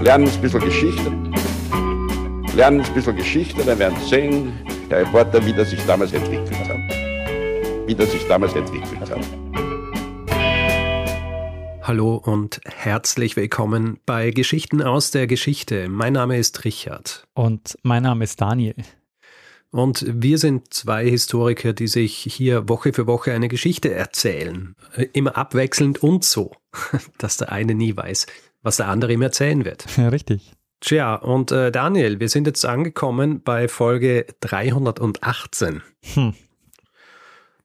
lernen ein bisschen Geschichte. Lernen ein bisschen Geschichte, dann werden Sie sehen, der Reporter, wie das sich damals entwickelt hat. Wie das sich damals entwickelt hat. Hallo und herzlich willkommen bei Geschichten aus der Geschichte. Mein Name ist Richard. Und mein Name ist Daniel. Und wir sind zwei Historiker, die sich hier Woche für Woche eine Geschichte erzählen. Immer abwechselnd und so, dass der eine nie weiß, was der andere ihm erzählen wird. Ja, richtig. Tja, und äh, Daniel, wir sind jetzt angekommen bei Folge 318. Hm.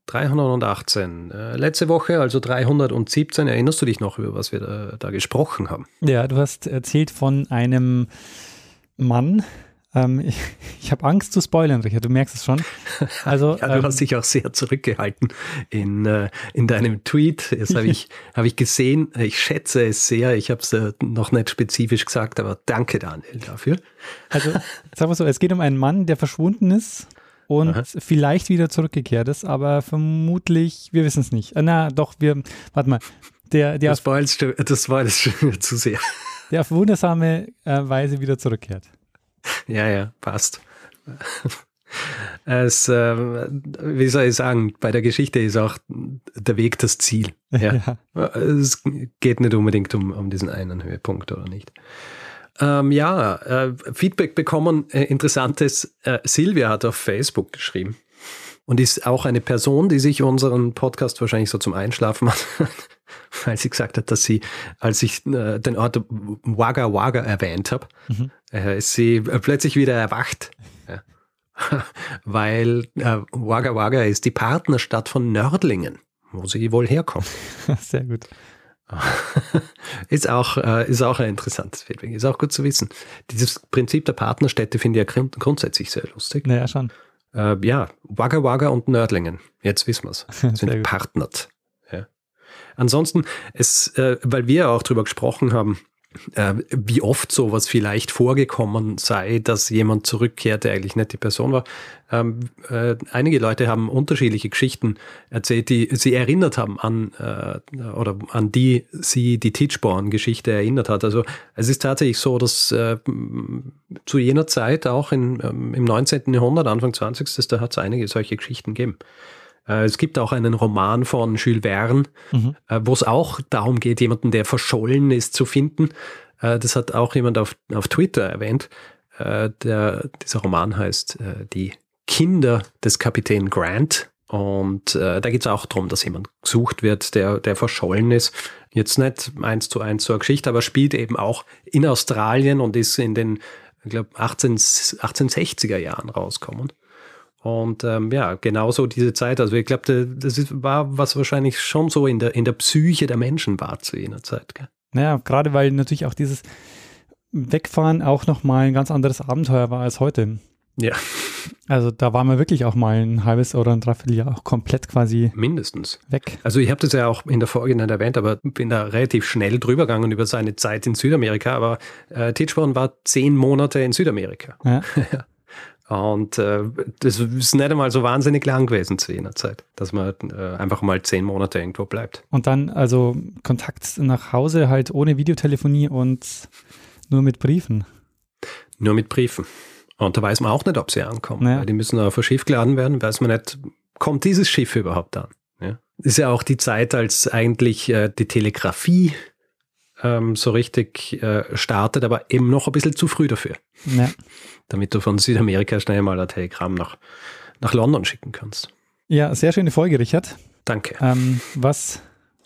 318. Äh, letzte Woche, also 317, erinnerst du dich noch, über was wir da, da gesprochen haben? Ja, du hast erzählt von einem Mann, ähm, ich, ich habe Angst zu spoilern, Richard, du merkst es schon. Also, ja, du ähm, hast dich auch sehr zurückgehalten in, äh, in deinem Tweet. Das habe ich, hab ich gesehen. Ich schätze es sehr. Ich habe es äh, noch nicht spezifisch gesagt, aber danke, Daniel, dafür. Also, sagen wir so, es geht um einen Mann, der verschwunden ist und Aha. vielleicht wieder zurückgekehrt ist, aber vermutlich, wir wissen es nicht. Na, doch, wir, warte mal. Der, der das, war das zu sehr. Der auf wundersame äh, Weise wieder zurückkehrt. Ja, ja, passt. Es, äh, wie soll ich sagen, bei der Geschichte ist auch der Weg das Ziel. Ja? ja. Es geht nicht unbedingt um, um diesen einen Höhepunkt oder nicht. Ähm, ja, äh, Feedback bekommen, äh, interessantes. Äh, Silvia hat auf Facebook geschrieben und ist auch eine Person, die sich unseren Podcast wahrscheinlich so zum Einschlafen hat, weil sie gesagt hat, dass sie, als ich äh, den Ort Wagga Wagga erwähnt habe, mhm. äh, ist sie plötzlich wieder erwacht. Ja. weil äh, Wagga Wagga ist die Partnerstadt von Nördlingen, wo sie wohl herkommt. Sehr gut. ist auch, äh, ist auch ein interessantes Feedback. Ist auch gut zu wissen. Dieses Prinzip der Partnerstädte finde ich ja grundsätzlich sehr lustig. Naja, schon. Äh, ja, Wagga Wagga und Nördlingen. Jetzt wissen wir es. Sind partnert. Ja. Ansonsten, es, äh, weil wir auch drüber gesprochen haben, äh, wie oft sowas vielleicht vorgekommen sei, dass jemand zurückkehrt, der eigentlich nicht die Person war. Ähm, äh, einige Leute haben unterschiedliche Geschichten erzählt, die sie erinnert haben an äh, oder an die sie die Titchborn-Geschichte erinnert hat. Also es ist tatsächlich so, dass äh, zu jener Zeit auch in, ähm, im 19. Jahrhundert, Anfang 20. da hat es einige solche Geschichten gegeben. Äh, es gibt auch einen Roman von Jules Verne, mhm. Äh, wo es auch darum geht, jemanden, der verschollen ist, zu finden. Äh, das hat auch jemand auf, auf Twitter erwähnt. Der, dieser Roman heißt Die Kinder des Kapitän Grant. Und äh, da geht es auch darum, dass jemand gesucht wird, der, der verschollen ist. Jetzt nicht eins zu eins zur Geschichte, aber spielt eben auch in Australien und ist in den, ich glaube, 18, 1860er Jahren rauskommen. Und ähm, ja, genauso diese Zeit. Also ich glaube, das ist, war was wahrscheinlich schon so in der, in der Psyche der Menschen war zu jener Zeit. Gell? Naja, gerade weil natürlich auch dieses Wegfahren auch nochmal ein ganz anderes Abenteuer war als heute. Ja. Also da waren wir wirklich auch mal ein halbes oder ein Dreivierteljahr auch komplett quasi mindestens weg. Also ich habe das ja auch in der Folge nicht erwähnt, aber bin da relativ schnell drüber gegangen über seine Zeit in Südamerika. Aber äh, Tichborn war zehn Monate in Südamerika. Ja. Und äh, das ist nicht einmal so wahnsinnig lang gewesen zu jener Zeit, dass man äh, einfach mal zehn Monate irgendwo bleibt. Und dann also Kontakt nach Hause halt ohne Videotelefonie und nur mit Briefen. Nur mit Briefen. Und da weiß man auch nicht, ob sie ankommen. Ja. Weil die müssen auf ein Schiff geladen werden, weiß man nicht, kommt dieses Schiff überhaupt an. Ja? Ist ja auch die Zeit, als eigentlich äh, die Telegrafie ähm, so richtig äh, startet, aber eben noch ein bisschen zu früh dafür. Ja. Damit du von Südamerika schnell mal ein Telegramm nach, nach London schicken kannst. Ja, sehr schöne Folge, Richard. Danke. Ähm, was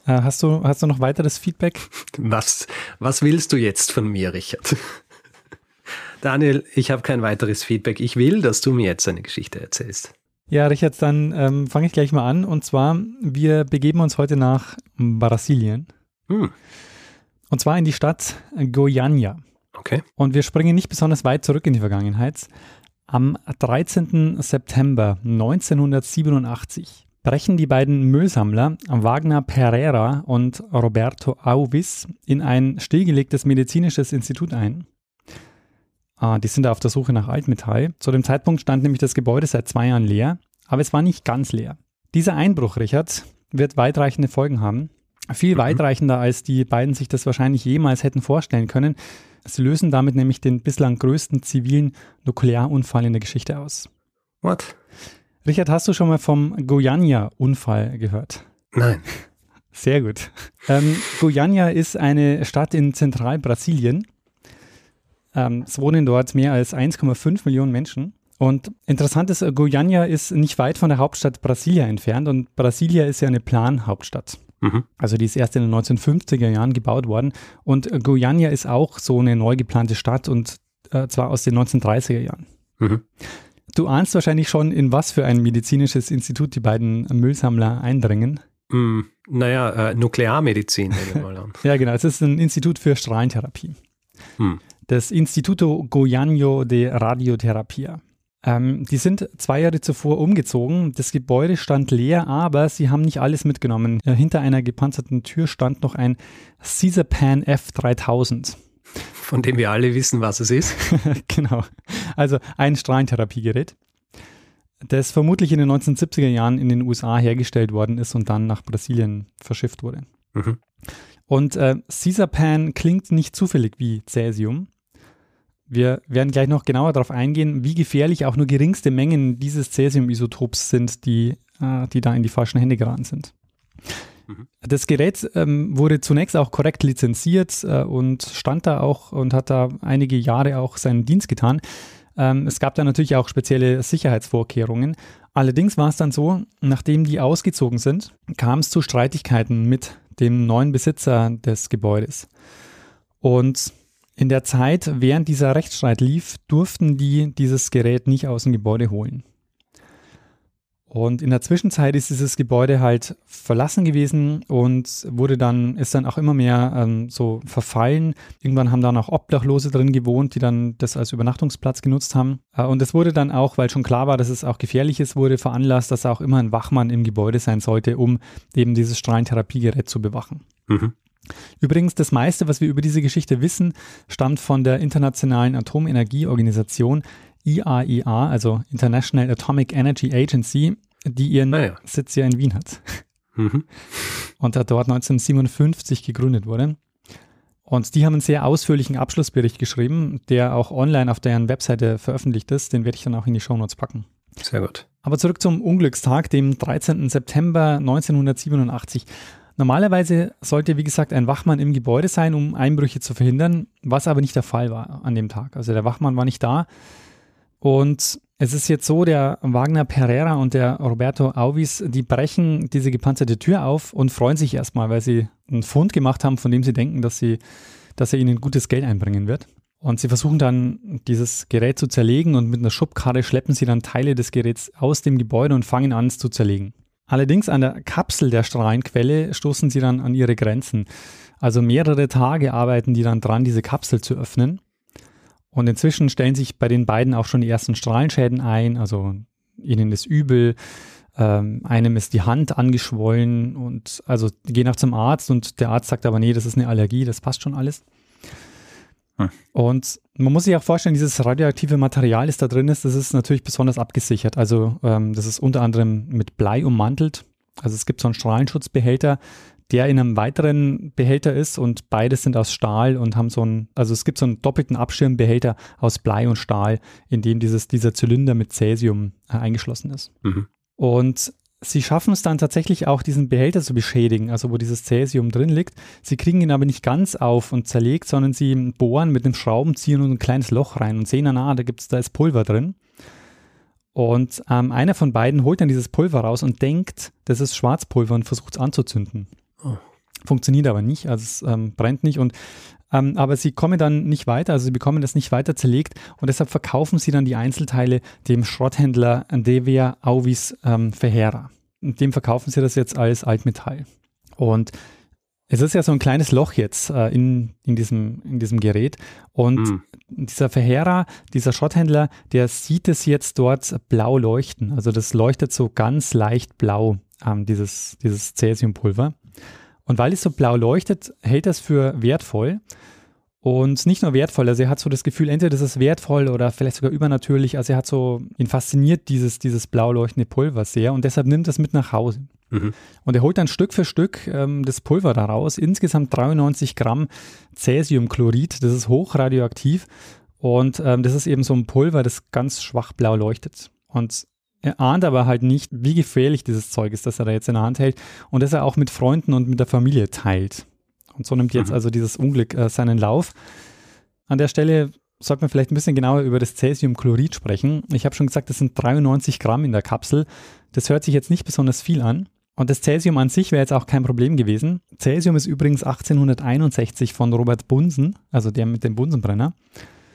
äh, hast du, hast du noch weiteres Feedback? Was, was willst du jetzt von mir, Richard? Daniel, ich habe kein weiteres Feedback. Ich will, dass du mir jetzt eine Geschichte erzählst. Ja, Richard, dann ähm, fange ich gleich mal an. Und zwar, wir begeben uns heute nach Brasilien. Hm. Und zwar in die Stadt Goiânia. Okay. Und wir springen nicht besonders weit zurück in die Vergangenheit. Am 13. September 1987 brechen die beiden Müllsammler Wagner Pereira und Roberto Auvis in ein stillgelegtes medizinisches Institut ein. Ah, die sind da auf der Suche nach Altmetall. Zu dem Zeitpunkt stand nämlich das Gebäude seit zwei Jahren leer, aber es war nicht ganz leer. Dieser Einbruch, Richard, wird weitreichende Folgen haben. Viel mhm. weitreichender, als die beiden sich das wahrscheinlich jemals hätten vorstellen können. Sie lösen damit nämlich den bislang größten zivilen Nuklearunfall in der Geschichte aus. What? Richard, hast du schon mal vom Goiânia-Unfall gehört? Nein. Sehr gut. Ähm, Goiânia ist eine Stadt in Zentralbrasilien. Ähm, es wohnen dort mehr als 1,5 Millionen Menschen. Und interessant ist, Goiânia ist nicht weit von der Hauptstadt Brasilia entfernt und Brasilia ist ja eine Planhauptstadt. Mhm. Also die ist erst in den 1950er Jahren gebaut worden und Goiânia ist auch so eine neu geplante Stadt und äh, zwar aus den 1930er Jahren. Mhm. Du ahnst wahrscheinlich schon, in was für ein medizinisches Institut die beiden Müllsammler eindringen. Mm, naja, äh, Nuklearmedizin. ja, genau. Es ist ein Institut für Strahlentherapie. Hm. Das Instituto Goiano de Radioterapia. Ähm, die sind zwei Jahre zuvor umgezogen. Das Gebäude stand leer, aber sie haben nicht alles mitgenommen. Äh, hinter einer gepanzerten Tür stand noch ein Caesarpan F3000. Von dem wir alle wissen, was es ist. genau. Also ein Strahlentherapiegerät, das vermutlich in den 1970er Jahren in den USA hergestellt worden ist und dann nach Brasilien verschifft wurde. Mhm. Und äh, Caesarpan klingt nicht zufällig wie Cäsium. Wir werden gleich noch genauer darauf eingehen, wie gefährlich auch nur geringste Mengen dieses Cäsium-Isotops sind, die, äh, die da in die falschen Hände geraten sind. Mhm. Das Gerät ähm, wurde zunächst auch korrekt lizenziert äh, und stand da auch und hat da einige Jahre auch seinen Dienst getan. Ähm, es gab da natürlich auch spezielle Sicherheitsvorkehrungen. Allerdings war es dann so, nachdem die ausgezogen sind, kam es zu Streitigkeiten mit dem neuen Besitzer des Gebäudes. Und in der Zeit, während dieser Rechtsstreit lief, durften die dieses Gerät nicht aus dem Gebäude holen. Und in der Zwischenzeit ist dieses Gebäude halt verlassen gewesen und wurde dann, ist dann auch immer mehr ähm, so verfallen. Irgendwann haben dann auch Obdachlose drin gewohnt, die dann das als Übernachtungsplatz genutzt haben. Äh, und es wurde dann auch, weil schon klar war, dass es auch gefährlich ist, wurde veranlasst, dass auch immer ein Wachmann im Gebäude sein sollte, um eben dieses Strahlentherapiegerät zu bewachen. Mhm. Übrigens, das meiste, was wir über diese Geschichte wissen, stammt von der Internationalen Atomenergieorganisation IAEA, also International Atomic Energy Agency, die ihren ah, ja. Sitz ja in Wien hat. Mhm. Und dort 1957 gegründet wurde. Und die haben einen sehr ausführlichen Abschlussbericht geschrieben, der auch online auf deren Webseite veröffentlicht ist. Den werde ich dann auch in die Shownotes packen. Sehr gut. Aber zurück zum Unglückstag, dem 13. September 1987. Normalerweise sollte, wie gesagt, ein Wachmann im Gebäude sein, um Einbrüche zu verhindern, was aber nicht der Fall war an dem Tag. Also der Wachmann war nicht da. Und es ist jetzt so, der Wagner Pereira und der Roberto Auvis, die brechen diese gepanzerte Tür auf und freuen sich erstmal, weil sie einen Fund gemacht haben, von dem sie denken, dass, sie, dass er ihnen gutes Geld einbringen wird. Und sie versuchen dann, dieses Gerät zu zerlegen und mit einer Schubkarre schleppen sie dann Teile des Geräts aus dem Gebäude und fangen an, es zu zerlegen. Allerdings an der Kapsel der Strahlenquelle stoßen sie dann an ihre Grenzen. Also mehrere Tage arbeiten die dann dran, diese Kapsel zu öffnen. Und inzwischen stellen sich bei den beiden auch schon die ersten Strahlenschäden ein. Also ihnen ist übel, ähm, einem ist die Hand angeschwollen und also gehen auch zum Arzt und der Arzt sagt aber, nee, das ist eine Allergie, das passt schon alles. Hm. Und man muss sich auch vorstellen, dieses radioaktive Material, das da drin ist, das ist natürlich besonders abgesichert. Also ähm, das ist unter anderem mit Blei ummantelt. Also es gibt so einen Strahlenschutzbehälter, der in einem weiteren Behälter ist und beides sind aus Stahl und haben so einen, also es gibt so einen doppelten Abschirmbehälter aus Blei und Stahl, in dem dieses, dieser Zylinder mit Cäsium äh, eingeschlossen ist. Mhm. Und Sie schaffen es dann tatsächlich auch, diesen Behälter zu beschädigen, also wo dieses Cäsium drin liegt. Sie kriegen ihn aber nicht ganz auf und zerlegt, sondern sie bohren mit dem Schraubenzieher und ein kleines Loch rein und sehen dann, ah, da gibt's, da ist Pulver drin. Und ähm, einer von beiden holt dann dieses Pulver raus und denkt, das ist Schwarzpulver und versucht es anzuzünden. Oh. Funktioniert aber nicht, also es ähm, brennt nicht und ähm, aber sie kommen dann nicht weiter, also sie bekommen das nicht weiter zerlegt und deshalb verkaufen sie dann die Einzelteile dem Schrotthändler Devia Auvis ähm, Ferreira. Und dem verkaufen sie das jetzt als Altmetall. Und es ist ja so ein kleines Loch jetzt äh, in, in, diesem, in diesem Gerät. Und mhm. dieser Verheerer, dieser Schrotthändler, der sieht es jetzt dort blau leuchten. Also das leuchtet so ganz leicht blau, ähm, dieses, dieses Cäsiumpulver. Und weil es so blau leuchtet, hält das für wertvoll. Und nicht nur wertvoll, also er hat so das Gefühl, entweder das ist wertvoll oder vielleicht sogar übernatürlich. Also er hat so, ihn fasziniert dieses, dieses blau leuchtende Pulver sehr und deshalb nimmt er es mit nach Hause. Mhm. Und er holt dann Stück für Stück ähm, das Pulver daraus, insgesamt 93 Gramm Cäsiumchlorid, das ist hochradioaktiv und ähm, das ist eben so ein Pulver, das ganz schwach blau leuchtet. Und er ahnt aber halt nicht, wie gefährlich dieses Zeug ist, das er da jetzt in der Hand hält und das er auch mit Freunden und mit der Familie teilt. Und so nimmt jetzt mhm. also dieses Unglück äh, seinen Lauf. An der Stelle sollte man vielleicht ein bisschen genauer über das Cäsiumchlorid sprechen. Ich habe schon gesagt, das sind 93 Gramm in der Kapsel. Das hört sich jetzt nicht besonders viel an. Und das Cäsium an sich wäre jetzt auch kein Problem gewesen. Cäsium ist übrigens 1861 von Robert Bunsen, also der mit dem Bunsenbrenner,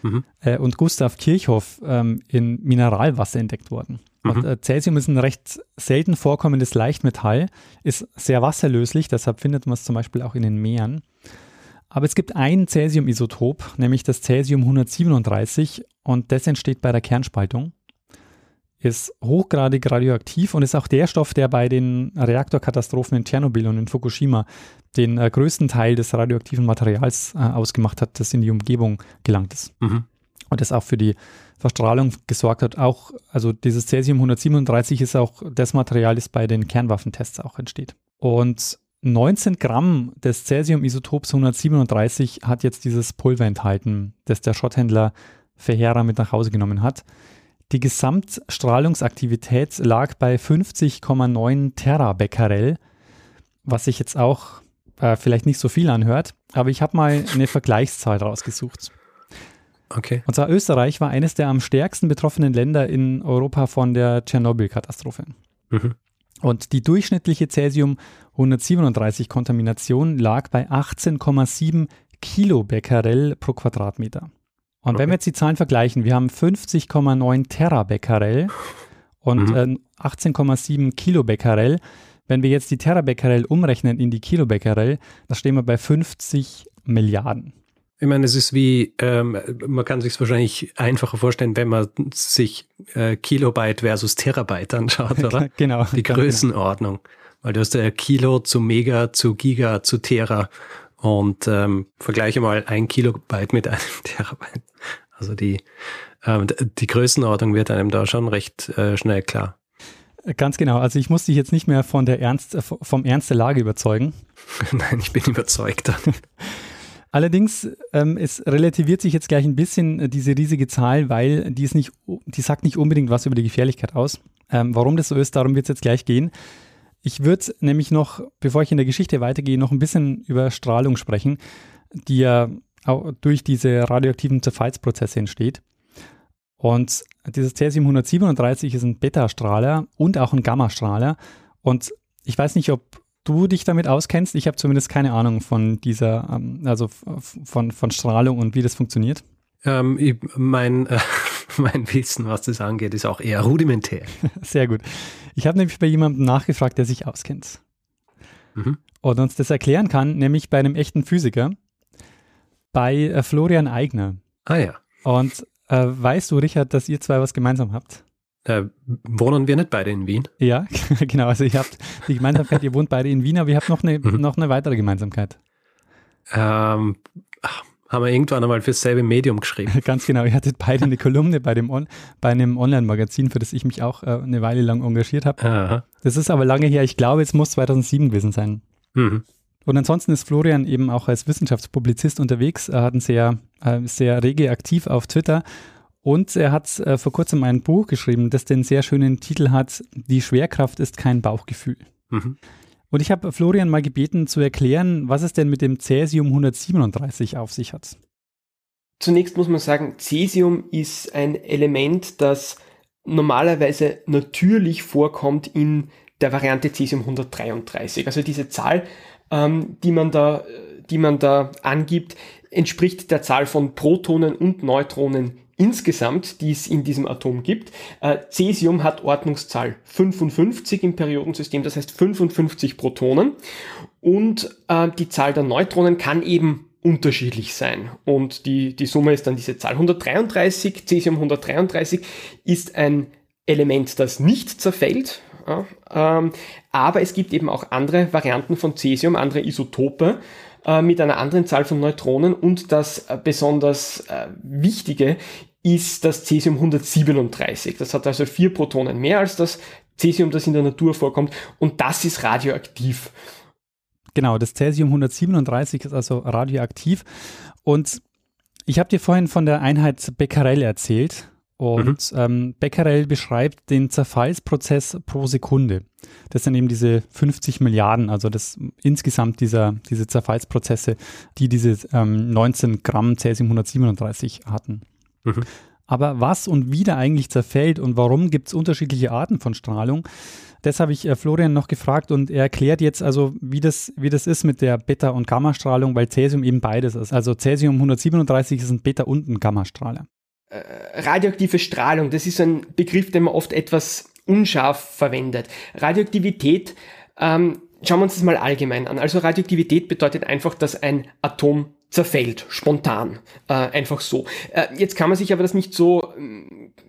mhm. äh, und Gustav Kirchhoff ähm, in Mineralwasser entdeckt worden. Mhm. Äh, Cäsium ist ein recht selten vorkommendes Leichtmetall, ist sehr wasserlöslich, deshalb findet man es zum Beispiel auch in den Meeren. Aber es gibt ein Cäsium-Isotop, nämlich das Cäsium 137 und das entsteht bei der Kernspaltung. Ist hochgradig radioaktiv und ist auch der Stoff, der bei den Reaktorkatastrophen in Tschernobyl und in Fukushima den äh, größten Teil des radioaktiven Materials äh, ausgemacht hat, das in die Umgebung gelangt ist. Mhm. Und das auch für die Verstrahlung gesorgt hat. Auch, also dieses Cäsium 137 ist auch das Material, das bei den Kernwaffentests auch entsteht. Und 19 Gramm des Cäsium-Isotops 137 hat jetzt dieses Pulver enthalten, das der Schrotthändler Verheera mit nach Hause genommen hat. Die Gesamtstrahlungsaktivität lag bei 50,9 Terabecquerel, was sich jetzt auch äh, vielleicht nicht so viel anhört, aber ich habe mal eine Vergleichszahl rausgesucht. Okay. Und zwar Österreich war eines der am stärksten betroffenen Länder in Europa von der Tschernobyl-Katastrophe. Mhm. Und die durchschnittliche Cäsium-137-Kontamination lag bei 18,7 Kilobecquerel pro Quadratmeter. Und okay. wenn wir jetzt die Zahlen vergleichen, wir haben 50,9 Terabecquerel und mhm. äh, 18,7 Kilobecquerel. Wenn wir jetzt die Terabecquerel umrechnen in die Kilobecquerel, da stehen wir bei 50 Milliarden. Ich meine, es ist wie, ähm, man kann sich es wahrscheinlich einfacher vorstellen, wenn man sich äh, Kilobyte versus Terabyte anschaut, oder? genau. Die genau. Größenordnung. Genau. Weil du hast ja Kilo zu Mega zu Giga zu Tera und ähm, vergleiche mal ein Kilobyte mit einem Terabyte. Also die, ähm, die Größenordnung wird einem da schon recht äh, schnell klar. Ganz genau. Also ich muss dich jetzt nicht mehr von der Ernst, vom Ernst der Lage überzeugen. Nein, ich bin überzeugt. Allerdings, ähm, es relativiert sich jetzt gleich ein bisschen äh, diese riesige Zahl, weil die ist nicht, die sagt nicht unbedingt was über die Gefährlichkeit aus. Ähm, warum das so ist, darum wird es jetzt gleich gehen. Ich würde nämlich noch, bevor ich in der Geschichte weitergehe, noch ein bisschen über Strahlung sprechen, die ja auch durch diese radioaktiven Zerfallsprozesse entsteht. Und dieses Cäsium 137 ist ein Beta-Strahler und auch ein Gamma-Strahler. Und ich weiß nicht, ob du dich damit auskennst. Ich habe zumindest keine Ahnung von dieser, ähm, also von, von Strahlung und wie das funktioniert. Ähm, ich, mein, äh, mein Wissen, was das angeht, ist auch eher rudimentär. Sehr gut. Ich habe nämlich bei jemandem nachgefragt, der sich auskennt. Mhm. Und uns das erklären kann, nämlich bei einem echten Physiker, bei äh, Florian Eigner. Ah ja. Und äh, weißt du, Richard, dass ihr zwei was gemeinsam habt? Äh, wohnen wir nicht beide in Wien? Ja, genau. Also ihr habt die Gemeinsamkeit, ihr wohnt beide in Wien, aber ihr habt noch eine, mhm. noch eine weitere Gemeinsamkeit. Ähm, haben wir irgendwann einmal fürs selbe Medium geschrieben. Ganz genau. Ihr hattet beide eine Kolumne bei, dem On bei einem Online-Magazin, für das ich mich auch äh, eine Weile lang engagiert habe. Das ist aber lange her. Ich glaube, es muss 2007 gewesen sein. Mhm. Und ansonsten ist Florian eben auch als Wissenschaftspublizist unterwegs. Er hat ein sehr, äh, sehr rege aktiv auf Twitter und er hat äh, vor kurzem ein Buch geschrieben, das den sehr schönen Titel hat, Die Schwerkraft ist kein Bauchgefühl. Mhm. Und ich habe Florian mal gebeten zu erklären, was es denn mit dem Cäsium 137 auf sich hat. Zunächst muss man sagen, Cäsium ist ein Element, das normalerweise natürlich vorkommt in der Variante Cäsium 133. Also diese Zahl, ähm, die, man da, die man da angibt, entspricht der Zahl von Protonen und Neutronen insgesamt, die es in diesem Atom gibt. Äh, Cäsium hat Ordnungszahl 55 im Periodensystem, das heißt 55 Protonen. Und äh, die Zahl der Neutronen kann eben unterschiedlich sein. Und die, die Summe ist dann diese Zahl 133. Cäsium 133 ist ein Element, das nicht zerfällt. Ähm, aber es gibt eben auch andere Varianten von Cäsium, andere Isotope, äh, mit einer anderen Zahl von Neutronen und das äh, besonders äh, Wichtige ist das Cäsium 137. Das hat also vier Protonen mehr als das Cäsium, das in der Natur vorkommt und das ist radioaktiv. Genau, das Cäsium 137 ist also radioaktiv und ich habe dir vorhin von der Einheit Becquerel erzählt und mhm. ähm, Becquerel beschreibt den Zerfallsprozess pro Sekunde. Das sind eben diese 50 Milliarden, also das insgesamt dieser, diese Zerfallsprozesse, die diese ähm, 19 Gramm Cäsium 137 hatten. Mhm. Aber was und wie da eigentlich zerfällt und warum gibt es unterschiedliche Arten von Strahlung, das habe ich äh, Florian noch gefragt und er erklärt jetzt also, wie das, wie das ist mit der Beta- und Gammastrahlung, weil Cäsium eben beides ist. Also Cäsium 137 ist ein Beta- und ein Gammastrahler. Radioaktive Strahlung, das ist ein Begriff, den man oft etwas unscharf verwendet. Radioaktivität, ähm, schauen wir uns das mal allgemein an. Also Radioaktivität bedeutet einfach, dass ein Atom zerfällt, spontan, äh, einfach so. Äh, jetzt kann man sich aber das nicht so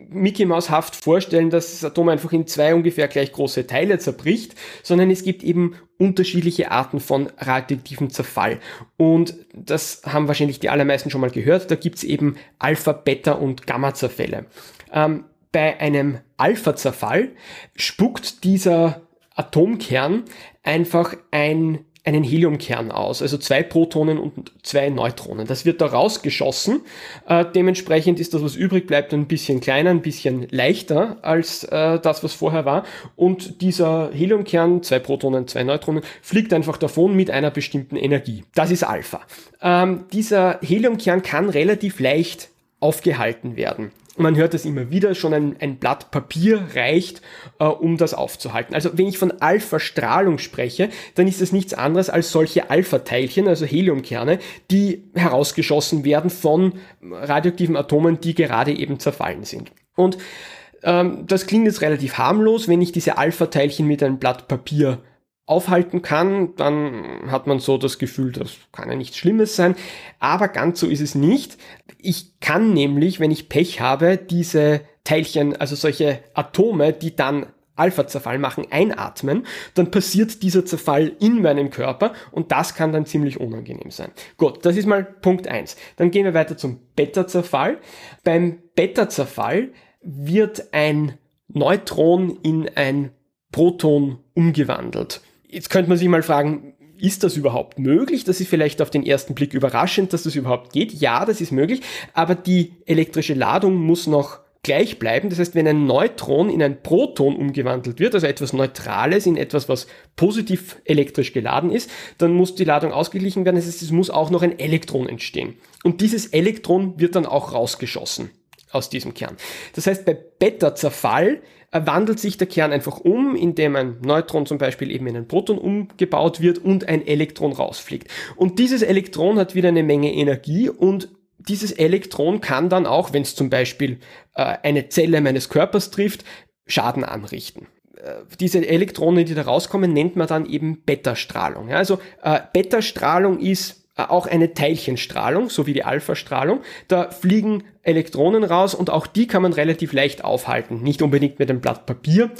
Mickey Maushaft vorstellen, dass das Atom einfach in zwei ungefähr gleich große Teile zerbricht, sondern es gibt eben unterschiedliche Arten von radioaktivem Zerfall. Und das haben wahrscheinlich die allermeisten schon mal gehört. Da gibt's eben Alpha, Beta und Gamma-Zerfälle. Ähm, bei einem Alpha-Zerfall spuckt dieser Atomkern einfach ein einen Heliumkern aus, also zwei Protonen und zwei Neutronen. Das wird da rausgeschossen. Äh, dementsprechend ist das, was übrig bleibt, ein bisschen kleiner, ein bisschen leichter als äh, das, was vorher war. Und dieser Heliumkern, zwei Protonen, zwei Neutronen, fliegt einfach davon mit einer bestimmten Energie. Das ist Alpha. Ähm, dieser Heliumkern kann relativ leicht aufgehalten werden. Man hört es immer wieder, schon ein, ein Blatt Papier reicht, äh, um das aufzuhalten. Also wenn ich von Alpha-Strahlung spreche, dann ist es nichts anderes als solche Alpha-Teilchen, also Heliumkerne, die herausgeschossen werden von radioaktiven Atomen, die gerade eben zerfallen sind. Und ähm, das klingt jetzt relativ harmlos, wenn ich diese Alpha-Teilchen mit einem Blatt Papier aufhalten kann, dann hat man so das Gefühl, das kann ja nichts Schlimmes sein. Aber ganz so ist es nicht. Ich kann nämlich, wenn ich Pech habe, diese Teilchen, also solche Atome, die dann Alpha-Zerfall machen, einatmen, dann passiert dieser Zerfall in meinem Körper und das kann dann ziemlich unangenehm sein. Gut, das ist mal Punkt eins. Dann gehen wir weiter zum Beta-Zerfall. Beim Beta-Zerfall wird ein Neutron in ein Proton umgewandelt. Jetzt könnte man sich mal fragen, ist das überhaupt möglich? Das ist vielleicht auf den ersten Blick überraschend, dass das überhaupt geht. Ja, das ist möglich, aber die elektrische Ladung muss noch gleich bleiben. Das heißt, wenn ein Neutron in ein Proton umgewandelt wird, also etwas Neutrales in etwas, was positiv elektrisch geladen ist, dann muss die Ladung ausgeglichen werden. Das heißt, es muss auch noch ein Elektron entstehen. Und dieses Elektron wird dann auch rausgeschossen aus diesem Kern. Das heißt, bei Beta-Zerfall wandelt sich der Kern einfach um, indem ein Neutron zum Beispiel eben in ein Proton umgebaut wird und ein Elektron rausfliegt. Und dieses Elektron hat wieder eine Menge Energie und dieses Elektron kann dann auch, wenn es zum Beispiel äh, eine Zelle meines Körpers trifft, Schaden anrichten äh, diese Elektronen, die da rauskommen, nennt man dann eben Beta-Strahlung. Also äh, Beta-Strahlung ist äh, auch eine Teilchenstrahlung, so wie die Alpha-Strahlung. Da fliegen Elektronen raus und auch die kann man relativ leicht aufhalten. Nicht unbedingt mit einem Blatt Papier,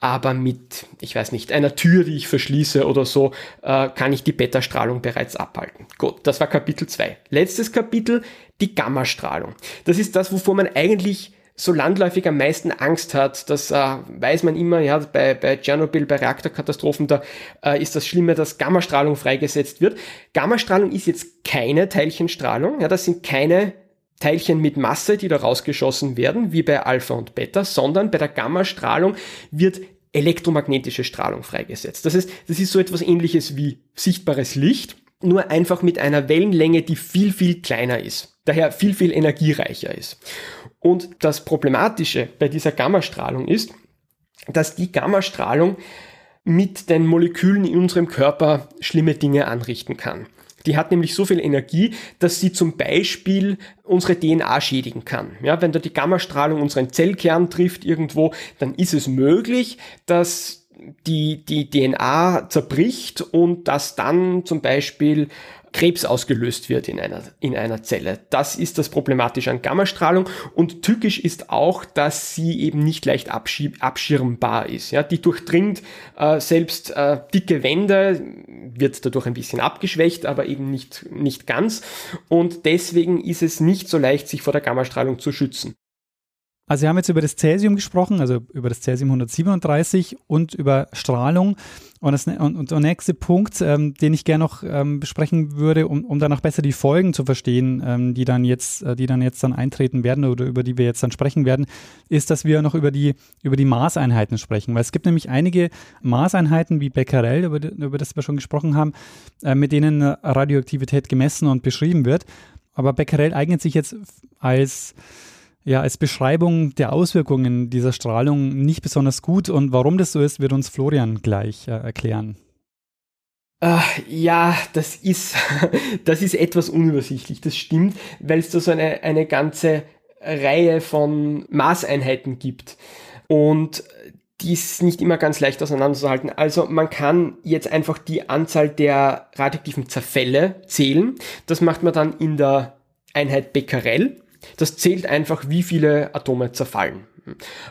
aber mit, ich weiß nicht, einer Tür, die ich verschließe oder so, äh, kann ich die Beta-Strahlung bereits abhalten. Gut, das war Kapitel 2. Letztes Kapitel, die Gammastrahlung. Das ist das, wovor man eigentlich so landläufig am meisten Angst hat. Das äh, weiß man immer, ja, bei, bei Tschernobyl, bei Reaktorkatastrophen, da äh, ist das Schlimme, dass Gammastrahlung freigesetzt wird. Gammastrahlung ist jetzt keine Teilchenstrahlung, ja, das sind keine Teilchen mit Masse, die da rausgeschossen werden, wie bei Alpha und Beta, sondern bei der Gammastrahlung wird elektromagnetische Strahlung freigesetzt. Das heißt, das ist so etwas ähnliches wie sichtbares Licht, nur einfach mit einer Wellenlänge, die viel, viel kleiner ist. Daher viel, viel energiereicher ist. Und das Problematische bei dieser Gammastrahlung ist, dass die Gammastrahlung mit den Molekülen in unserem Körper schlimme Dinge anrichten kann. Die hat nämlich so viel Energie, dass sie zum Beispiel unsere DNA schädigen kann. Ja, wenn da die Gammastrahlung unseren Zellkern trifft irgendwo, dann ist es möglich, dass die, die DNA zerbricht und dass dann zum Beispiel Krebs ausgelöst wird in einer, in einer Zelle. Das ist das Problematische an Gammastrahlung und tückisch ist auch, dass sie eben nicht leicht abschirmbar ist. Ja, die durchdringt äh, selbst äh, dicke Wände, wird dadurch ein bisschen abgeschwächt, aber eben nicht, nicht ganz und deswegen ist es nicht so leicht, sich vor der Gammastrahlung zu schützen. Also wir haben jetzt über das Cäsium gesprochen, also über das Cäsium 137 und über Strahlung. Und, das, und, und der nächste Punkt, ähm, den ich gerne noch ähm, besprechen würde, um, um danach besser die Folgen zu verstehen, ähm, die dann jetzt, äh, die dann jetzt dann eintreten werden oder über die wir jetzt dann sprechen werden, ist, dass wir noch über die, über die Maßeinheiten sprechen. Weil es gibt nämlich einige Maßeinheiten wie Becquerel, über, über das wir schon gesprochen haben, äh, mit denen Radioaktivität gemessen und beschrieben wird. Aber Becquerel eignet sich jetzt als ja, als Beschreibung der Auswirkungen dieser Strahlung nicht besonders gut. Und warum das so ist, wird uns Florian gleich äh, erklären. Uh, ja, das ist, das ist etwas unübersichtlich, das stimmt, weil es da so eine, eine ganze Reihe von Maßeinheiten gibt. Und die ist nicht immer ganz leicht auseinanderzuhalten. Also man kann jetzt einfach die Anzahl der radioaktiven Zerfälle zählen. Das macht man dann in der Einheit Becquerel. Das zählt einfach, wie viele Atome zerfallen.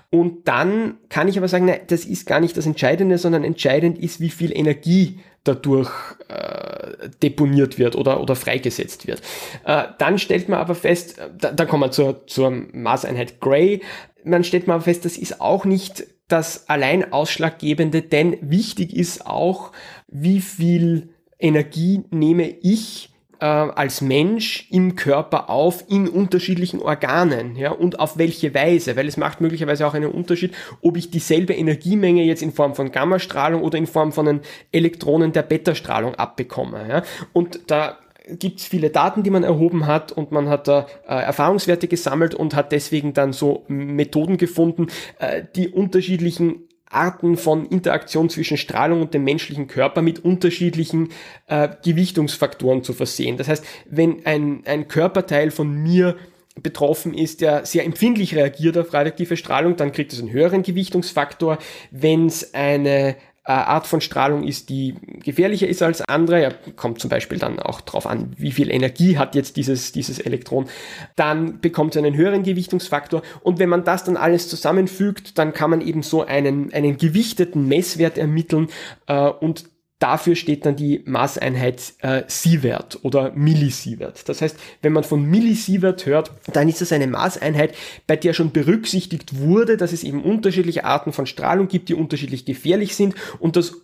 Und dann kann ich aber sagen, nein, das ist gar nicht das Entscheidende, sondern entscheidend ist, wie viel Energie dadurch äh, deponiert wird oder, oder freigesetzt wird. Äh, dann stellt man aber fest, da, dann kommen wir zur, zur Maßeinheit Gray, man stellt mal fest, das ist auch nicht das allein Ausschlaggebende, denn wichtig ist auch, wie viel Energie nehme ich äh, als Mensch im Körper auf in unterschiedlichen Organen ja, und auf welche Weise, weil es macht möglicherweise auch einen Unterschied, ob ich dieselbe Energiemenge jetzt in Form von Gammastrahlung oder in Form von den Elektronen der Beta-Strahlung abbekomme. Ja. Und da gibt es viele Daten, die man erhoben hat und man hat da äh, Erfahrungswerte gesammelt und hat deswegen dann so Methoden gefunden, äh, die unterschiedlichen Arten von Interaktion zwischen Strahlung und dem menschlichen Körper mit unterschiedlichen äh, Gewichtungsfaktoren zu versehen. Das heißt, wenn ein, ein Körperteil von mir betroffen ist, der sehr empfindlich reagiert auf radioaktive Strahlung, dann kriegt es einen höheren Gewichtungsfaktor. Wenn es eine Art von Strahlung ist, die gefährlicher ist als andere. Ja, kommt zum Beispiel dann auch darauf an, wie viel Energie hat jetzt dieses, dieses Elektron. Dann bekommt es einen höheren Gewichtungsfaktor. Und wenn man das dann alles zusammenfügt, dann kann man eben so einen, einen gewichteten Messwert ermitteln äh, und Dafür steht dann die Maßeinheit äh, Sievert oder Millisievert. Das heißt, wenn man von Millisievert hört, dann ist das eine Maßeinheit, bei der schon berücksichtigt wurde, dass es eben unterschiedliche Arten von Strahlung gibt, die unterschiedlich gefährlich sind und dass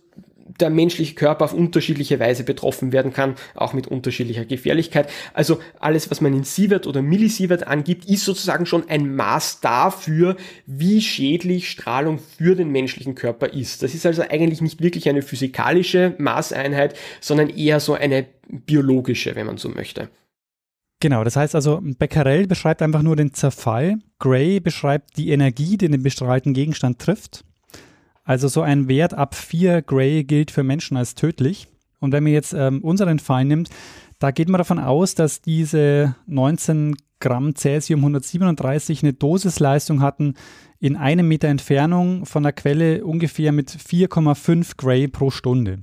der menschliche Körper auf unterschiedliche Weise betroffen werden kann, auch mit unterschiedlicher Gefährlichkeit. Also alles, was man in Sievert oder Millisievert angibt, ist sozusagen schon ein Maß dafür, wie schädlich Strahlung für den menschlichen Körper ist. Das ist also eigentlich nicht wirklich eine physikalische Maßeinheit, sondern eher so eine biologische, wenn man so möchte. Genau, das heißt also, Becquerel beschreibt einfach nur den Zerfall, Gray beschreibt die Energie, die den bestrahlten Gegenstand trifft also so ein Wert ab 4 Gray gilt für Menschen als tödlich. Und wenn man jetzt ähm, unseren Fall nimmt, da geht man davon aus, dass diese 19 Gramm Cäsium 137 eine Dosisleistung hatten in einem Meter Entfernung von der Quelle ungefähr mit 4,5 Gray pro Stunde.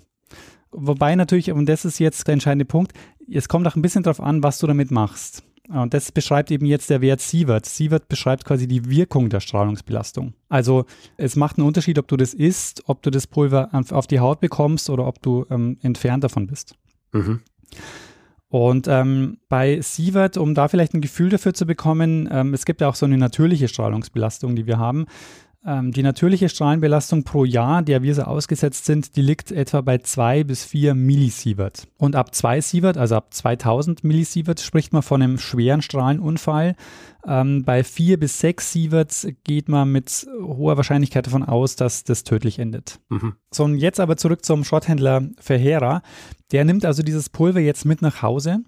Wobei natürlich, und das ist jetzt der entscheidende Punkt, es kommt auch ein bisschen darauf an, was du damit machst. Und das beschreibt eben jetzt der Wert Sievert. Sievert beschreibt quasi die Wirkung der Strahlungsbelastung. Also es macht einen Unterschied, ob du das isst, ob du das Pulver auf die Haut bekommst oder ob du ähm, entfernt davon bist. Mhm. Und ähm, bei Sievert, um da vielleicht ein Gefühl dafür zu bekommen, ähm, es gibt ja auch so eine natürliche Strahlungsbelastung, die wir haben. Ähm, die natürliche Strahlenbelastung pro Jahr, der wir so ausgesetzt sind, die liegt etwa bei 2 bis 4 Millisievert. Und ab 2 Sievert, also ab 2000 Millisievert, spricht man von einem schweren Strahlenunfall. Ähm, bei 4 bis 6 Sievert geht man mit hoher Wahrscheinlichkeit davon aus, dass das tödlich endet. Mhm. So, und jetzt aber zurück zum Schrotthändler Verheera. Der nimmt also dieses Pulver jetzt mit nach Hause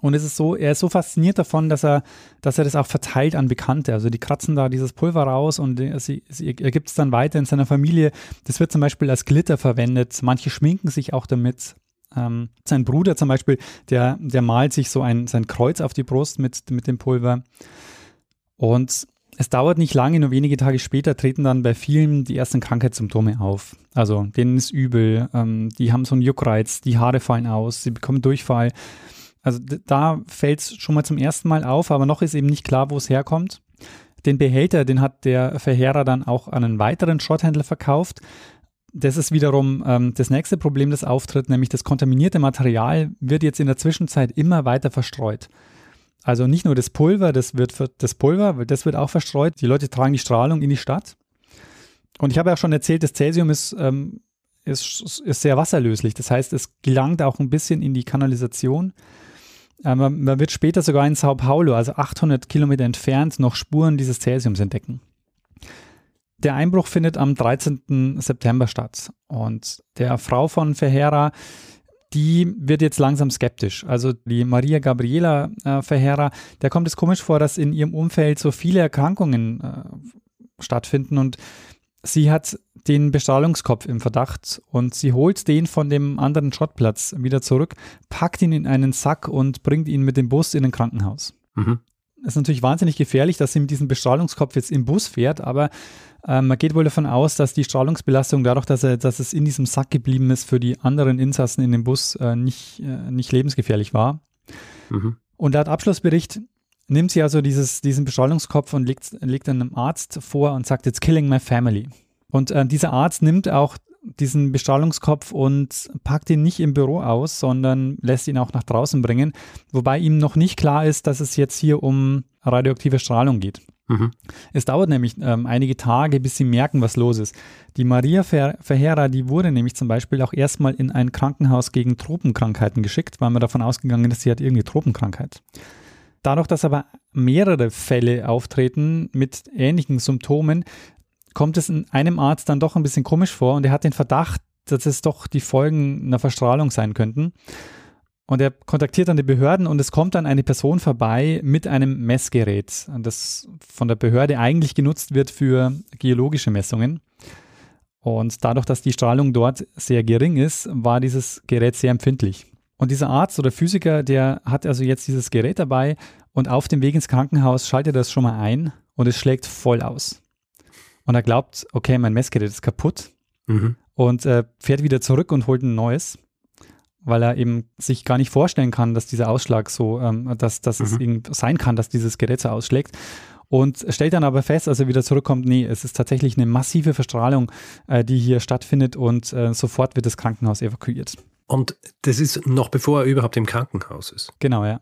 und es ist so, er ist so fasziniert davon, dass er, dass er das auch verteilt an Bekannte. Also die kratzen da dieses Pulver raus und sie, sie, er gibt es dann weiter in seiner Familie. Das wird zum Beispiel als Glitter verwendet. Manche schminken sich auch damit. Ähm, sein Bruder zum Beispiel, der, der malt sich so ein, sein Kreuz auf die Brust mit, mit dem Pulver. Und es dauert nicht lange, nur wenige Tage später treten dann bei vielen die ersten Krankheitssymptome auf. Also denen ist übel, ähm, die haben so einen Juckreiz, die Haare fallen aus, sie bekommen Durchfall. Also da fällt es schon mal zum ersten Mal auf, aber noch ist eben nicht klar, wo es herkommt. Den Behälter, den hat der Verheerer dann auch an einen weiteren Schrotthändler verkauft. Das ist wiederum ähm, das nächste Problem, das auftritt, nämlich das kontaminierte Material wird jetzt in der Zwischenzeit immer weiter verstreut. Also nicht nur das Pulver, das wird das Pulver, das wird auch verstreut. Die Leute tragen die Strahlung in die Stadt. Und ich habe ja schon erzählt, das Cäsium ist, ähm, ist, ist sehr wasserlöslich. Das heißt, es gelangt auch ein bisschen in die Kanalisation. Ähm, man wird später sogar in Sao Paulo, also 800 Kilometer entfernt, noch Spuren dieses Cäsiums entdecken. Der Einbruch findet am 13. September statt. Und der Frau von Ferreira die wird jetzt langsam skeptisch. Also die Maria Gabriela äh, Ferreira, der kommt es komisch vor, dass in ihrem Umfeld so viele Erkrankungen äh, stattfinden und sie hat den Bestrahlungskopf im Verdacht und sie holt den von dem anderen Schrottplatz wieder zurück, packt ihn in einen Sack und bringt ihn mit dem Bus in ein Krankenhaus. Mhm. ist natürlich wahnsinnig gefährlich, dass sie mit diesem Bestrahlungskopf jetzt im Bus fährt, aber ähm, man geht wohl davon aus, dass die Strahlungsbelastung dadurch, dass, er, dass es in diesem Sack geblieben ist, für die anderen Insassen in dem Bus äh, nicht, äh, nicht lebensgefährlich war. Mhm. Und laut Abschlussbericht nimmt sie also dieses, diesen Bestrahlungskopf und legt, legt einem Arzt vor und sagt, it's killing my family. Und äh, dieser Arzt nimmt auch diesen Bestrahlungskopf und packt ihn nicht im Büro aus, sondern lässt ihn auch nach draußen bringen, wobei ihm noch nicht klar ist, dass es jetzt hier um radioaktive Strahlung geht. Mhm. Es dauert nämlich ähm, einige Tage, bis sie merken, was los ist. Die Maria Ver Verheera, die wurde nämlich zum Beispiel auch erstmal in ein Krankenhaus gegen Tropenkrankheiten geschickt, weil man davon ausgegangen ist, sie hat irgendwie Tropenkrankheit. Dadurch, dass aber mehrere Fälle auftreten mit ähnlichen Symptomen, kommt es in einem Arzt dann doch ein bisschen komisch vor und er hat den Verdacht, dass es doch die Folgen einer Verstrahlung sein könnten. Und er kontaktiert dann die Behörden und es kommt dann eine Person vorbei mit einem Messgerät, das von der Behörde eigentlich genutzt wird für geologische Messungen. Und dadurch, dass die Strahlung dort sehr gering ist, war dieses Gerät sehr empfindlich. Und dieser Arzt oder Physiker, der hat also jetzt dieses Gerät dabei und auf dem Weg ins Krankenhaus schaltet er das schon mal ein und es schlägt voll aus. Und er glaubt, okay, mein Messgerät ist kaputt mhm. und äh, fährt wieder zurück und holt ein neues weil er eben sich gar nicht vorstellen kann, dass dieser Ausschlag so, ähm, dass, dass mhm. es eben sein kann, dass dieses Gerät so ausschlägt. Und stellt dann aber fest, als er wieder zurückkommt, nee, es ist tatsächlich eine massive Verstrahlung, äh, die hier stattfindet und äh, sofort wird das Krankenhaus evakuiert. Und das ist noch bevor er überhaupt im Krankenhaus ist. Genau, ja.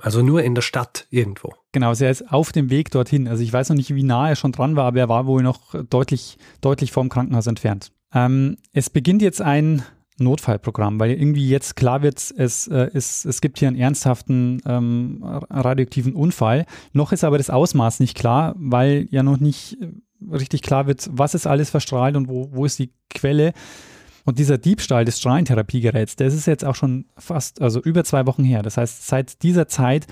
Also nur in der Stadt irgendwo. Genau, also er ist auf dem Weg dorthin. Also ich weiß noch nicht, wie nah er schon dran war, aber er war wohl noch deutlich, deutlich vom Krankenhaus entfernt. Ähm, es beginnt jetzt ein Notfallprogramm, weil irgendwie jetzt klar wird, es, äh, es, es gibt hier einen ernsthaften ähm, radioaktiven Unfall. Noch ist aber das Ausmaß nicht klar, weil ja noch nicht äh, richtig klar wird, was ist alles verstrahlt und wo, wo ist die Quelle. Und dieser Diebstahl des Strahlentherapiegeräts, das ist jetzt auch schon fast, also über zwei Wochen her. Das heißt, seit dieser Zeit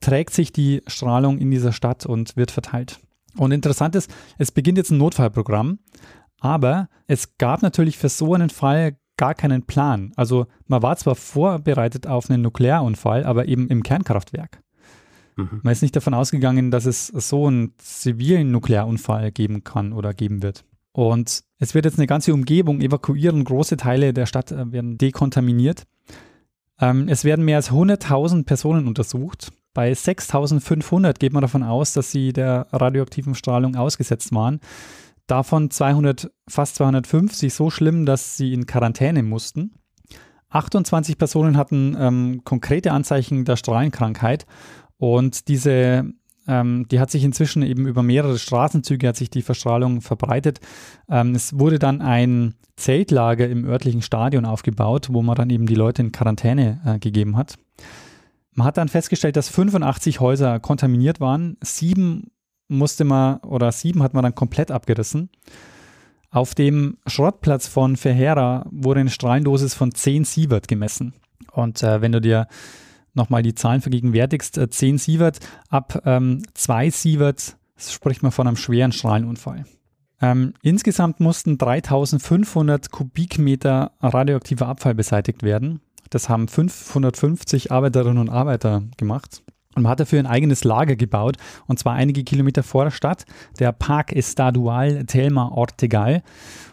trägt sich die Strahlung in dieser Stadt und wird verteilt. Und interessant ist, es beginnt jetzt ein Notfallprogramm, aber es gab natürlich für so einen Fall gar keinen Plan. Also man war zwar vorbereitet auf einen Nuklearunfall, aber eben im Kernkraftwerk. Mhm. Man ist nicht davon ausgegangen, dass es so einen zivilen Nuklearunfall geben kann oder geben wird. Und es wird jetzt eine ganze Umgebung evakuieren, große Teile der Stadt äh, werden dekontaminiert. Ähm, es werden mehr als 100.000 Personen untersucht. Bei 6.500 geht man davon aus, dass sie der radioaktiven Strahlung ausgesetzt waren davon 200, fast 250 so schlimm, dass sie in Quarantäne mussten. 28 Personen hatten ähm, konkrete Anzeichen der Strahlenkrankheit und diese, ähm, die hat sich inzwischen eben über mehrere Straßenzüge hat sich die Verstrahlung verbreitet. Ähm, es wurde dann ein Zeltlager im örtlichen Stadion aufgebaut, wo man dann eben die Leute in Quarantäne äh, gegeben hat. Man hat dann festgestellt, dass 85 Häuser kontaminiert waren, sieben musste man, oder sieben hat man dann komplett abgerissen. Auf dem Schrottplatz von Ferreira wurde eine Strahlendosis von 10 Sievert gemessen. Und äh, wenn du dir nochmal die Zahlen vergegenwärtigst, äh, 10 Sievert ab ähm, 2 Sievert spricht man von einem schweren Strahlenunfall. Ähm, insgesamt mussten 3500 Kubikmeter radioaktiver Abfall beseitigt werden. Das haben 550 Arbeiterinnen und Arbeiter gemacht. Und man hat dafür ein eigenes Lager gebaut, und zwar einige Kilometer vor der Stadt, der Park Estadual Telma Ortegal.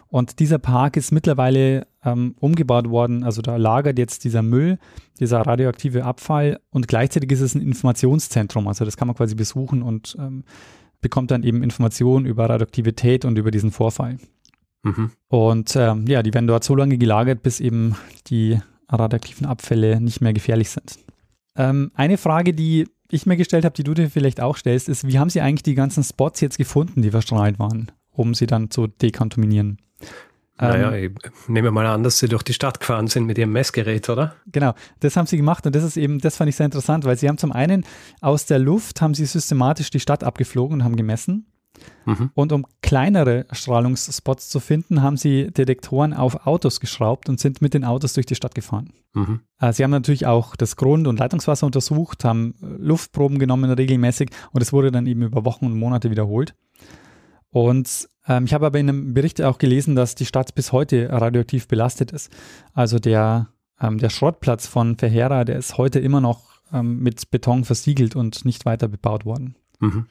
Und dieser Park ist mittlerweile ähm, umgebaut worden, also da lagert jetzt dieser Müll, dieser radioaktive Abfall und gleichzeitig ist es ein Informationszentrum, also das kann man quasi besuchen und ähm, bekommt dann eben Informationen über Radioaktivität und über diesen Vorfall. Mhm. Und ähm, ja, die werden dort so lange gelagert, bis eben die radioaktiven Abfälle nicht mehr gefährlich sind. Ähm, eine Frage, die ich mir gestellt habe, die du dir vielleicht auch stellst, ist, wie haben sie eigentlich die ganzen Spots jetzt gefunden, die verstrahlt waren, um sie dann zu dekontaminieren? Naja, ähm, ich nehme mal an, dass sie durch die Stadt gefahren sind mit ihrem Messgerät, oder? Genau, das haben sie gemacht und das ist eben, das fand ich sehr interessant, weil sie haben zum einen aus der Luft haben sie systematisch die Stadt abgeflogen und haben gemessen. Mhm. Und um kleinere Strahlungsspots zu finden, haben sie Detektoren auf Autos geschraubt und sind mit den Autos durch die Stadt gefahren. Mhm. Äh, sie haben natürlich auch das Grund- und Leitungswasser untersucht, haben Luftproben genommen regelmäßig und es wurde dann eben über Wochen und Monate wiederholt. Und ähm, ich habe aber in einem Bericht auch gelesen, dass die Stadt bis heute radioaktiv belastet ist. Also der, ähm, der Schrottplatz von Verheera, der ist heute immer noch ähm, mit Beton versiegelt und nicht weiter bebaut worden. Mhm.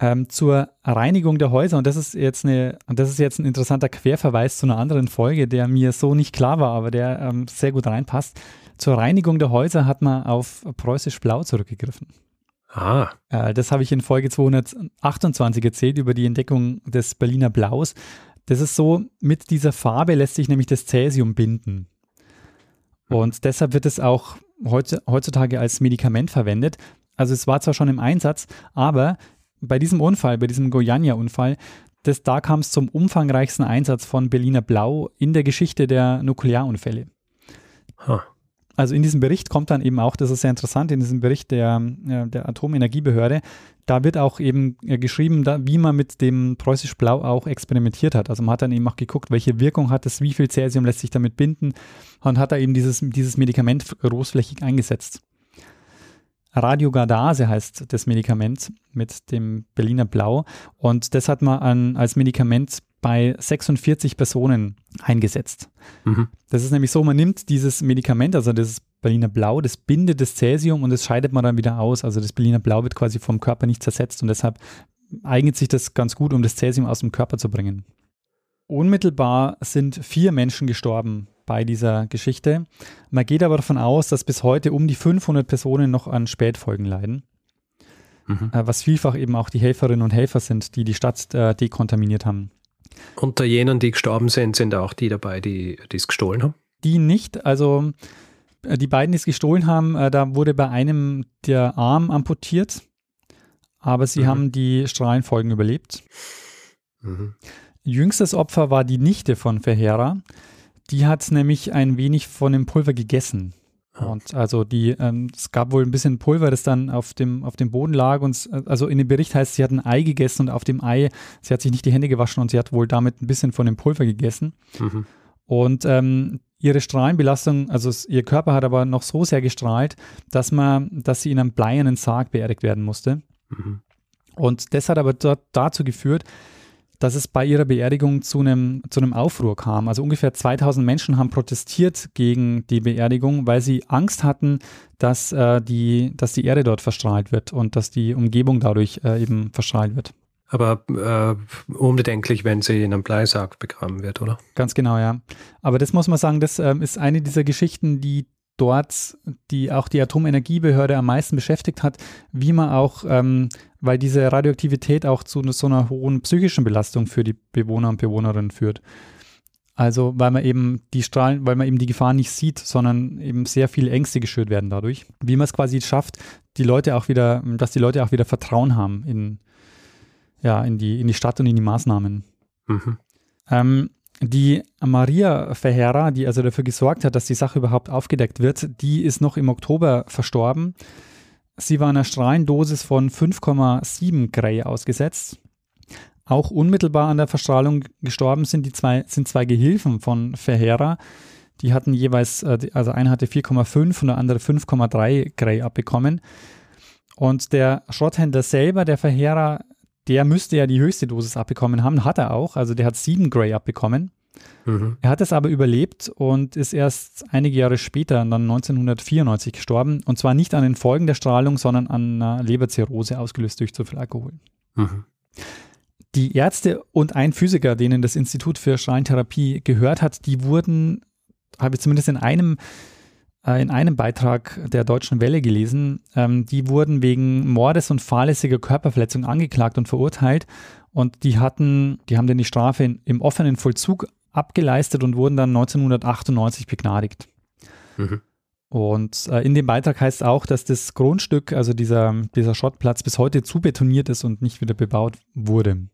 Ähm, zur Reinigung der Häuser, und das ist jetzt eine, und das ist jetzt ein interessanter Querverweis zu einer anderen Folge, der mir so nicht klar war, aber der ähm, sehr gut reinpasst. Zur Reinigung der Häuser hat man auf Preußisch Blau zurückgegriffen. Ah. Äh, das habe ich in Folge 228 erzählt über die Entdeckung des Berliner Blaus. Das ist so, mit dieser Farbe lässt sich nämlich das Cäsium binden. Und deshalb wird es auch heutzutage als Medikament verwendet. Also es war zwar schon im Einsatz, aber bei diesem Unfall, bei diesem Goiania-Unfall, da kam es zum umfangreichsten Einsatz von Berliner Blau in der Geschichte der Nuklearunfälle. Huh also in diesem Bericht kommt dann eben auch, das ist sehr interessant, in diesem Bericht der, der Atomenergiebehörde, da wird auch eben äh, geschrieben, da, wie man mit dem Preußisch Blau auch experimentiert hat. Also man hat dann eben auch geguckt, welche Wirkung hat es, wie viel Cäsium lässt sich damit binden und hat da eben dieses, dieses Medikament großflächig eingesetzt. Radiogardase heißt das Medikament mit dem Berliner Blau und das hat man an, als Medikament bei 46 Personen eingesetzt. Mhm. Das ist nämlich so, man nimmt dieses Medikament, also das Berliner Blau, das bindet das Cäsium und das scheidet man dann wieder aus. Also das Berliner Blau wird quasi vom Körper nicht zersetzt und deshalb eignet sich das ganz gut, um das Cäsium aus dem Körper zu bringen. Unmittelbar sind vier Menschen gestorben bei dieser Geschichte. Man geht aber davon aus, dass bis heute um die 500 Personen noch an Spätfolgen leiden. Mhm. Äh, was vielfach eben auch die Helferinnen und Helfer sind, die die Stadt äh, dekontaminiert haben. Unter jenen, die gestorben sind, sind auch die dabei, die es gestohlen haben? Die nicht. Also äh, die beiden, die es gestohlen haben, äh, da wurde bei einem der Arm amputiert, aber sie mhm. haben die Strahlenfolgen überlebt. Mhm. Jüngstes Opfer war die Nichte von Verheera. Die hat nämlich ein wenig von dem Pulver gegessen. Und also die, ähm, es gab wohl ein bisschen Pulver, das dann auf dem, auf dem Boden lag. Und also in dem Bericht heißt, sie hat ein Ei gegessen und auf dem Ei, sie hat sich nicht die Hände gewaschen und sie hat wohl damit ein bisschen von dem Pulver gegessen. Mhm. Und ähm, ihre Strahlenbelastung, also ihr Körper hat aber noch so sehr gestrahlt, dass man, dass sie in einem bleiernen Sarg beerdigt werden musste. Mhm. Und das hat aber dort dazu geführt, dass es bei ihrer Beerdigung zu einem, zu einem Aufruhr kam. Also ungefähr 2000 Menschen haben protestiert gegen die Beerdigung, weil sie Angst hatten, dass, äh, die, dass die Erde dort verstrahlt wird und dass die Umgebung dadurch äh, eben verstrahlt wird. Aber äh, unbedenklich, wenn sie in einem Bleisarg begraben wird, oder? Ganz genau, ja. Aber das muss man sagen, das ähm, ist eine dieser Geschichten, die dort die auch die Atomenergiebehörde am meisten beschäftigt hat, wie man auch, ähm, weil diese Radioaktivität auch zu so einer hohen psychischen Belastung für die Bewohner und Bewohnerinnen führt. Also weil man eben die Strahlen, weil man eben die Gefahr nicht sieht, sondern eben sehr viele Ängste geschürt werden dadurch. Wie man es quasi schafft, die Leute auch wieder, dass die Leute auch wieder Vertrauen haben in, ja, in die, in die Stadt und in die Maßnahmen. Mhm. Ähm, die Maria Verheera, die also dafür gesorgt hat, dass die Sache überhaupt aufgedeckt wird, die ist noch im Oktober verstorben. Sie war einer Strahlendosis von 5,7 Gray ausgesetzt. Auch unmittelbar an der Verstrahlung gestorben sind die zwei, sind zwei Gehilfen von Verheera. Die hatten jeweils, äh, also einer hatte 4,5 und der andere 5,3 Gray abbekommen. Und der Schrotthändler selber, der Verheera, der müsste ja die höchste Dosis abbekommen haben, hat er auch. Also der hat 7 Gray abbekommen. Mhm. Er hat es aber überlebt und ist erst einige Jahre später, dann 1994, gestorben. Und zwar nicht an den Folgen der Strahlung, sondern an einer Leberzirrhose, ausgelöst durch zu viel Alkohol. Mhm. Die Ärzte und ein Physiker, denen das Institut für Strahlentherapie gehört hat, die wurden, habe ich zumindest in einem äh, in einem Beitrag der Deutschen Welle gelesen, ähm, die wurden wegen Mordes und fahrlässiger Körperverletzung angeklagt und verurteilt und die hatten, die haben dann die Strafe in, im offenen Vollzug abgeleistet und wurden dann 1998 begnadigt. Mhm. Und äh, in dem Beitrag heißt auch, dass das Grundstück, also dieser, dieser Schrottplatz, bis heute zubetoniert ist und nicht wieder bebaut wurde.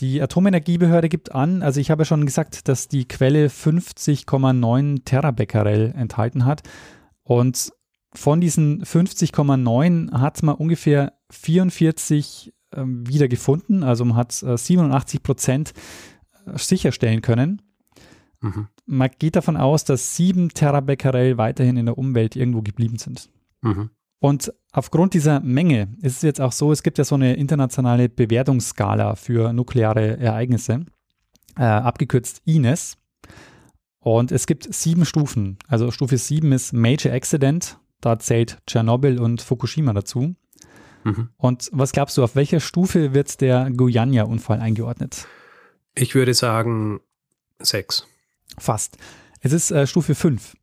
Die Atomenergiebehörde gibt an, also ich habe ja schon gesagt, dass die Quelle 50,9 Terabecquerel enthalten hat. Und von diesen 50,9 hat man ungefähr 44 äh, wieder gefunden. Also man hat äh, 87 Prozent sicherstellen können. Mhm. Man geht davon aus, dass 7 Terabecquerel weiterhin in der Umwelt irgendwo geblieben sind. Mhm. Und aufgrund dieser Menge ist es jetzt auch so, es gibt ja so eine internationale Bewertungsskala für nukleare Ereignisse, äh, abgekürzt INES. Und es gibt sieben Stufen. Also Stufe 7 ist Major Accident, da zählt Tschernobyl und Fukushima dazu. Mhm. Und was glaubst du, auf welcher Stufe wird der Guyana-Unfall eingeordnet? Ich würde sagen sechs. Fast. Es ist äh, Stufe 5.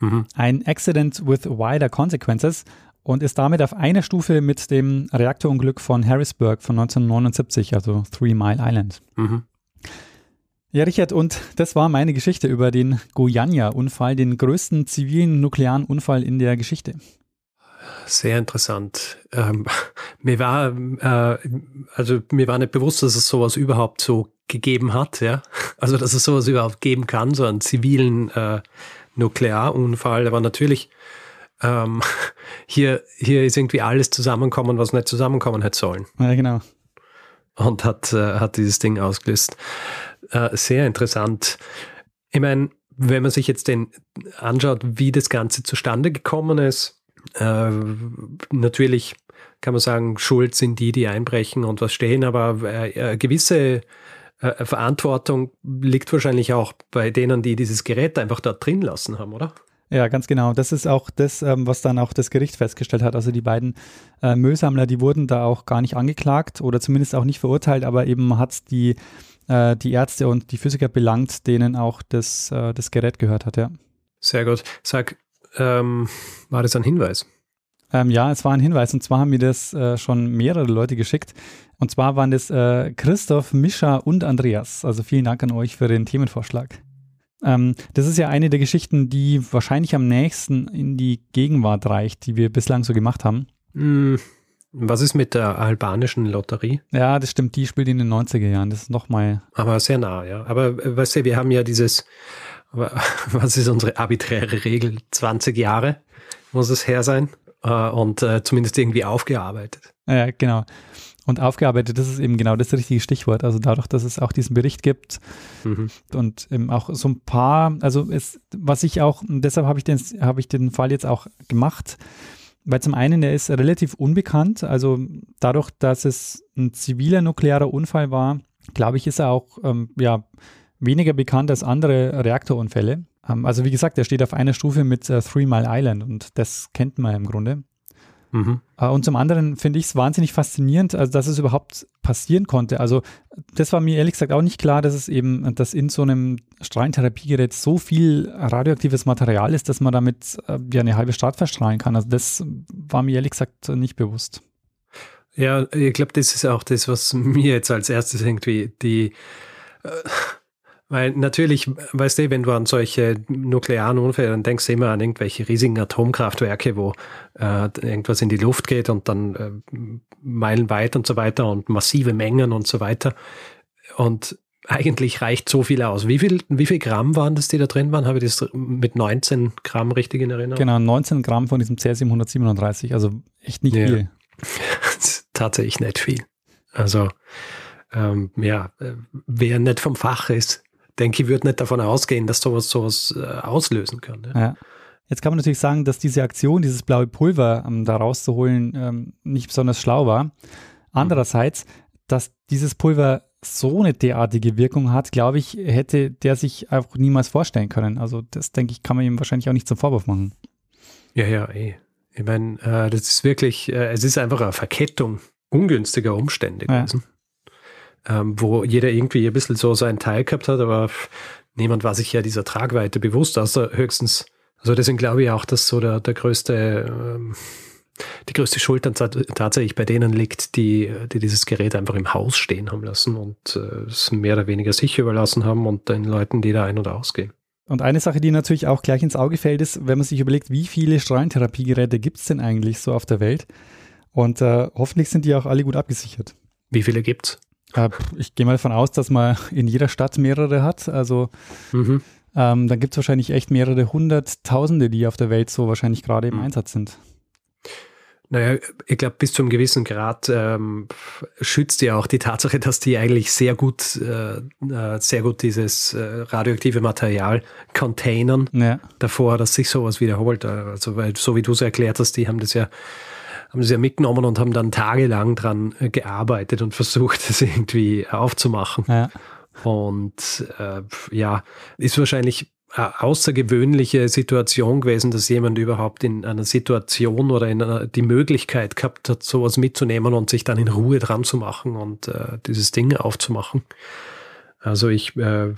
Mhm. Ein Accident with wider consequences und ist damit auf einer Stufe mit dem Reaktorunglück von Harrisburg von 1979, also Three Mile Island. Mhm. Ja, Richard, und das war meine Geschichte über den Guyana-Unfall, den größten zivilen nuklearen Unfall in der Geschichte. Sehr interessant. Ähm, mir war, äh, also mir war nicht bewusst, dass es sowas überhaupt so gegeben hat, ja. Also dass es sowas überhaupt geben kann, so einen zivilen äh, Nuklearunfall. Aber natürlich, ähm, hier, hier ist irgendwie alles zusammenkommen, was nicht zusammenkommen hätte sollen. Ja, genau. Und hat, äh, hat dieses Ding ausgelöst. Äh, sehr interessant. Ich meine, wenn man sich jetzt den anschaut, wie das Ganze zustande gekommen ist, äh, natürlich kann man sagen, schuld sind die, die einbrechen und was stehen, aber äh, gewisse äh, Verantwortung liegt wahrscheinlich auch bei denen, die dieses Gerät einfach dort drin lassen haben, oder? Ja, ganz genau. Das ist auch das, ähm, was dann auch das Gericht festgestellt hat. Also die beiden äh, Müllsammler, die wurden da auch gar nicht angeklagt oder zumindest auch nicht verurteilt, aber eben hat die, äh, die Ärzte und die Physiker belangt, denen auch das, äh, das Gerät gehört hat, ja. Sehr gut. Sag, ähm, war das ein Hinweis? Ähm, ja, es war ein Hinweis und zwar haben mir das äh, schon mehrere Leute geschickt. Und zwar waren das äh, Christoph, Mischa und Andreas. Also vielen Dank an euch für den Themenvorschlag. Ähm, das ist ja eine der Geschichten, die wahrscheinlich am nächsten in die Gegenwart reicht, die wir bislang so gemacht haben. Hm, was ist mit der albanischen Lotterie? Ja, das stimmt, die spielt in den 90er Jahren. Das ist nochmal. Aber sehr nah, ja. Aber äh, weißt du, wir haben ja dieses, was ist unsere arbiträre Regel? 20 Jahre muss es her sein äh, und äh, zumindest irgendwie aufgearbeitet. Ja, genau. Und aufgearbeitet, das ist eben genau das richtige Stichwort. Also dadurch, dass es auch diesen Bericht gibt mhm. und eben auch so ein paar, also es, was ich auch, deshalb habe ich den, habe ich den Fall jetzt auch gemacht, weil zum einen, der ist relativ unbekannt. Also dadurch, dass es ein ziviler nuklearer Unfall war, glaube ich, ist er auch ähm, ja, weniger bekannt als andere Reaktorunfälle. Ähm, also wie gesagt, er steht auf einer Stufe mit äh, Three Mile Island und das kennt man im Grunde. Mhm. Äh, und zum anderen finde ich es wahnsinnig faszinierend, also dass es überhaupt passieren konnte. Also das war mir ehrlich gesagt auch nicht klar, dass es eben, dass in so einem Strahlentherapiegerät so viel radioaktives Material ist, dass man damit äh, ja eine halbe Stadt verstrahlen kann. Also das war mir ehrlich gesagt nicht bewusst. Ja, ich glaube, das ist auch das, was mir jetzt als erstes irgendwie die äh, weil natürlich, weißt du, wenn du an solche nuklearen Unfälle, dann denkst du immer an irgendwelche riesigen Atomkraftwerke, wo äh, irgendwas in die Luft geht und dann äh, meilenweit und so weiter und massive Mengen und so weiter. Und eigentlich reicht so viel aus. Wie viel, wie viel Gramm waren das, die da drin waren? Habe ich das mit 19 Gramm richtig in Erinnerung? Genau, 19 Gramm von diesem Cäsium 137, also echt nicht ja. viel. Tatsächlich nicht viel. Also, ähm, ja, äh, wer nicht vom Fach ist, denke ich, würde nicht davon ausgehen, dass sowas sowas äh, auslösen kann. Ja. ja. Jetzt kann man natürlich sagen, dass diese Aktion, dieses blaue Pulver ähm, da rauszuholen, ähm, nicht besonders schlau war. Andererseits, dass dieses Pulver so eine derartige Wirkung hat, glaube ich, hätte der sich auch niemals vorstellen können. Also das, denke ich, kann man ihm wahrscheinlich auch nicht zum Vorwurf machen. Ja, ja, eh. Ich meine, äh, das ist wirklich, äh, es ist einfach eine Verkettung ungünstiger Umstände gewesen. Ja ähm, wo jeder irgendwie ein bisschen so seinen Teil gehabt hat, aber niemand war sich ja dieser Tragweite bewusst, außer höchstens, also deswegen glaube ich auch, dass so der, der größte, ähm, die größte Schuld dann tatsächlich bei denen liegt, die, die dieses Gerät einfach im Haus stehen haben lassen und äh, es mehr oder weniger sich überlassen haben und den Leuten, die da ein- oder ausgehen. Und eine Sache, die natürlich auch gleich ins Auge fällt, ist, wenn man sich überlegt, wie viele Strahlentherapiegeräte gibt es denn eigentlich so auf der Welt? Und äh, hoffentlich sind die auch alle gut abgesichert. Wie viele gibt's? Äh, ich gehe mal davon aus, dass man in jeder Stadt mehrere hat. Also Mhm. ähm, dann gibt es wahrscheinlich echt mehrere hunderttausende, die auf der Welt so wahrscheinlich gerade im Mhm. Einsatz sind. Naja, ich glaube, bis zu einem gewissen Grad ähm, schützt ja auch die Tatsache, dass die eigentlich sehr gut, äh, äh, sehr gut dieses äh, radioaktive Material containern Ja, davor, dass sich sowas wiederholt. Also, weil, so wie du es erklärt hast, die haben das ja, haben das ja mitgenommen und haben dann tagelang dran äh, gearbeitet und versucht, das irgendwie aufzumachen. ja. Und äh, ja, ist wahrscheinlich eine außergewöhnliche Situation gewesen, dass jemand überhaupt in einer Situation oder in einer, die Möglichkeit gehabt hat, sowas mitzunehmen und sich dann in Ruhe dran zu machen und äh, dieses Ding aufzumachen. Also ich, äh,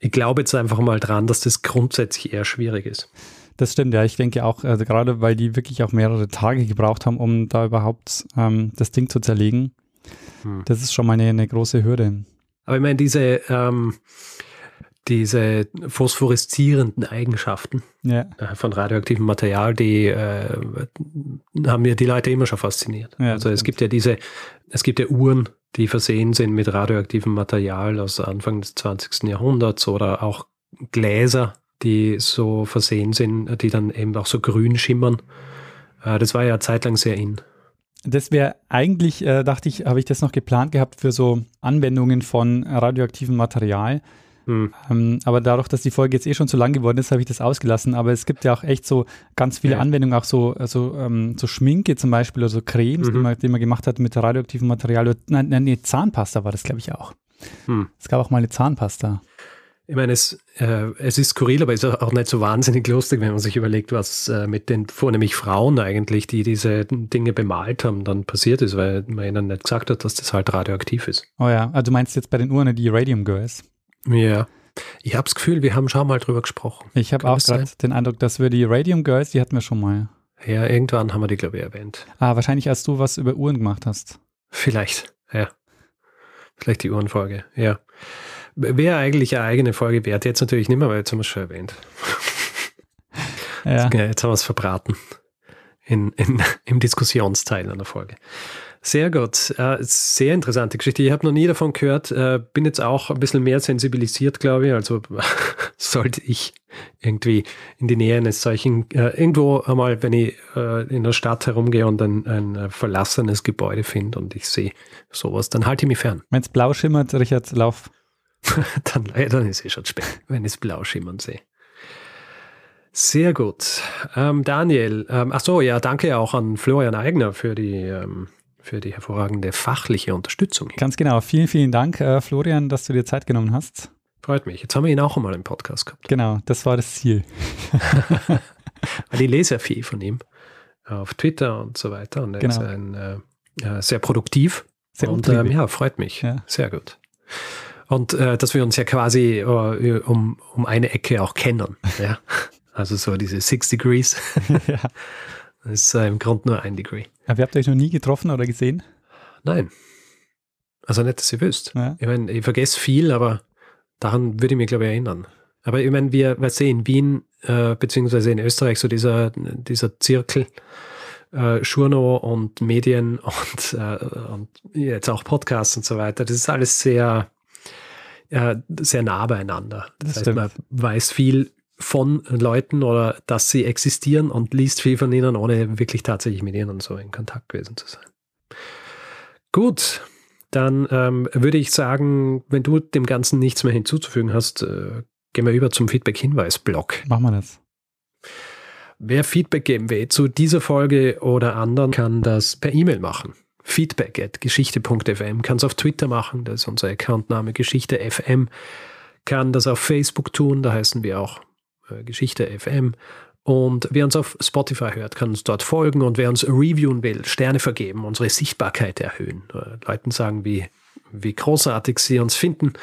ich glaube jetzt einfach mal dran, dass das grundsätzlich eher schwierig ist. Das stimmt, ja. Ich denke auch, also gerade weil die wirklich auch mehrere Tage gebraucht haben, um da überhaupt ähm, das Ding zu zerlegen. Hm. Das ist schon mal eine, eine große Hürde. Aber ich meine, diese, ähm, diese phosphoreszierenden Eigenschaften Ja, äh, von radioaktivem Material, die äh, haben mir die Leute immer schon fasziniert. Ja, also es stimmt. gibt ja diese, es gibt ja Uhren, die versehen sind mit radioaktivem Material aus Anfang des 20. Jahrhunderts oder auch Gläser, die so versehen sind, die dann eben auch so grün schimmern. Äh, das war ja zeitlang sehr in. das wäre eigentlich, äh, dachte ich, habe ich das noch geplant gehabt für so Anwendungen von radioaktivem Material. Hm. Ähm, aber dadurch, dass die Folge jetzt eh schon zu lang geworden ist, habe ich das ausgelassen. Aber es gibt ja auch echt so ganz viele Ja. Anwendungen, auch so, also, ähm, so Schminke zum Beispiel oder so Cremes, die, Mhm. man, die man gemacht hat mit radioaktivem Material. Nein, nein, nee, Zahnpasta war das, glaube ich, auch. Hm. Es gab auch mal eine Zahnpasta. Ich meine, es, äh, es ist skurril, aber es ist auch nicht so wahnsinnig lustig, wenn man sich überlegt, was äh, mit den vornehmlich Frauen eigentlich, die diese Dinge bemalt haben, dann passiert ist, weil man ihnen nicht gesagt hat, dass das halt radioaktiv ist. Oh ja, also du meinst jetzt bei den Uhren die Radium Girls. Ja. Ich habe das Gefühl, wir haben schon mal drüber gesprochen. Ich habe auch gerade den Eindruck, dass wir die Radium Girls, die hatten wir schon mal. Ja, irgendwann haben wir die, glaube ich, erwähnt. Ah, wahrscheinlich als du was über Uhren gemacht hast. Vielleicht, ja. Vielleicht die Uhrenfolge, ja. Wäre eigentlich eine eigene Folge wert. Jetzt natürlich nicht mehr, weil jetzt haben wir es schon erwähnt. Ja. Jetzt haben wir es verbraten. In, in, Im Diskussionsteil einer Folge. Sehr gut. Äh, sehr interessante Geschichte. Ich habe noch nie davon gehört. Äh, bin jetzt auch ein bisschen mehr sensibilisiert, glaube ich. Also sollte ich irgendwie in die Nähe eines solchen, äh, irgendwo einmal, wenn ich äh, in der Stadt herumgehe und ein, ein äh, verlassenes Gebäude finde und ich sehe sowas, dann halte ich mich fern. Wenn es blau schimmert, Richard, lauf. dann, dann ist es schon spät, wenn ich es blau schimmern sehe. Sehr gut. Ähm, Daniel, ähm, ach so, ja, danke auch an Florian Eigner für die, ähm, für die hervorragende fachliche Unterstützung. Hier. Ganz genau. Vielen, vielen Dank, äh, Florian, dass du dir Zeit genommen hast. Freut mich. Jetzt haben wir ihn auch einmal im Podcast gehabt. Genau, das war das Ziel. Weil ich lese ja viel von ihm auf Twitter und so weiter. Und er Genau. ist ein, äh, sehr produktiv. Sehr und ähm, ja, freut mich. Ja. Sehr gut. Und äh, dass wir uns ja quasi äh, um, um eine Ecke auch kennen. Ja? Also so diese Six Degrees. ja. Das ist äh, im Grunde nur ein Degree. Aber ihr habt euch noch nie getroffen oder gesehen? Nein. Also nicht, dass ihr wüsst. Ja. Ich meine, ich vergesse viel, aber daran würde ich mich, glaube ich, erinnern. Aber ich meine, wir, wir sehen in Wien, äh, beziehungsweise in Österreich, so dieser, dieser Zirkel, äh, Journo und Medien und, äh, und jetzt auch Podcasts und so weiter, das ist alles sehr, äh, sehr nah beieinander. Das, Das heißt, stimmt. man weiß viel von Leuten oder dass sie existieren und liest viel von ihnen, ohne wirklich tatsächlich mit ihnen so in Kontakt gewesen zu sein. Gut, dann ähm, würde ich sagen, wenn du dem Ganzen nichts mehr hinzuzufügen hast, äh, gehen wir über zum Feedback-Hinweis-Blog. Machen wir das. Wer Feedback geben will zu dieser Folge oder anderen, kann das per E-Mail machen. Feedback at geschichte.fm, kann es auf Twitter machen, das ist unser Accountname Geschichte FM, kann das auf Facebook tun, da heißen wir auch äh, Geschichte FM. Und wer uns auf Spotify hört, kann uns dort folgen. Und wer uns reviewen will, Sterne vergeben, unsere Sichtbarkeit erhöhen, äh, Leuten sagen, wie, wie großartig sie uns finden,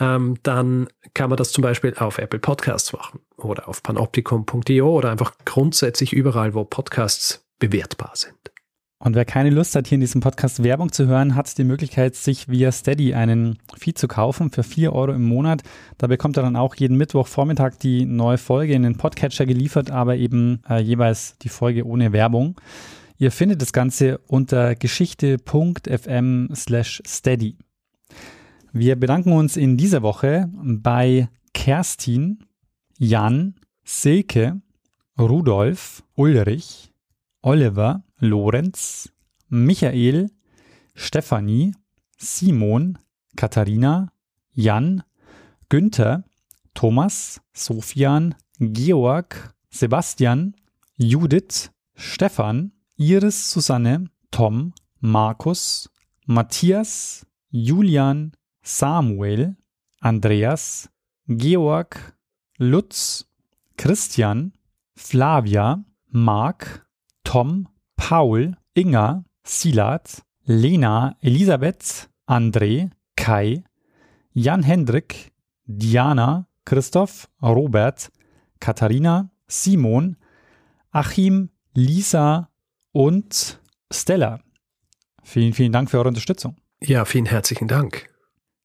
ähm, dann kann man das zum Beispiel auf Apple Podcasts machen oder auf panoptikum.io oder einfach grundsätzlich überall, wo Podcasts bewertbar sind. Und wer keine Lust hat, hier in diesem Podcast Werbung zu hören, hat die Möglichkeit, sich via Steady einen Feed zu kaufen für 4 Euro im Monat. Da bekommt er dann auch jeden Mittwochvormittag die neue Folge in den Podcatcher geliefert, aber eben äh, jeweils die Folge ohne Werbung. Ihr findet das Ganze unter geschichte.fm slash steady. Wir bedanken uns in dieser Woche bei Kerstin, Jan, Silke, Rudolf, Ulrich, Oliver, Lorenz, Michael, Stefanie, Simon, Katharina, Jan, Günther, Thomas, Sofian, Georg, Sebastian, Judith, Stefan, Iris Susanne, Tom, Markus, Matthias, Julian, Samuel, Andreas, Georg, Lutz, Christian, Flavia, Mark, Tom, Paul, Inga, Silat, Lena, Elisabeth, André, Kai, Jan Hendrik, Diana, Christoph, Robert, Katharina, Simon, Achim, Lisa und Stella. Vielen, vielen Dank für eure Unterstützung. Ja, vielen herzlichen Dank.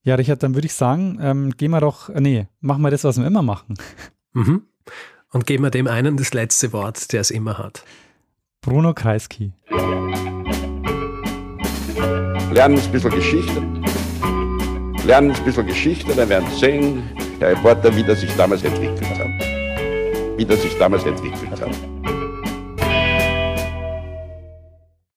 Ja, Richard, dann würde ich sagen, ähm, gehen wir doch, nee, machen wir das, was wir immer machen. Mhm. Und geben wir dem einen das letzte Wort, der es immer hat. Bruno Kreisky. Lernen ein bisschen Geschichte. Lernen ein bisschen Geschichte, dann werden Sie sehen, der Reporter, wie das sich damals entwickelt hat. Wie das sich damals entwickelt hat.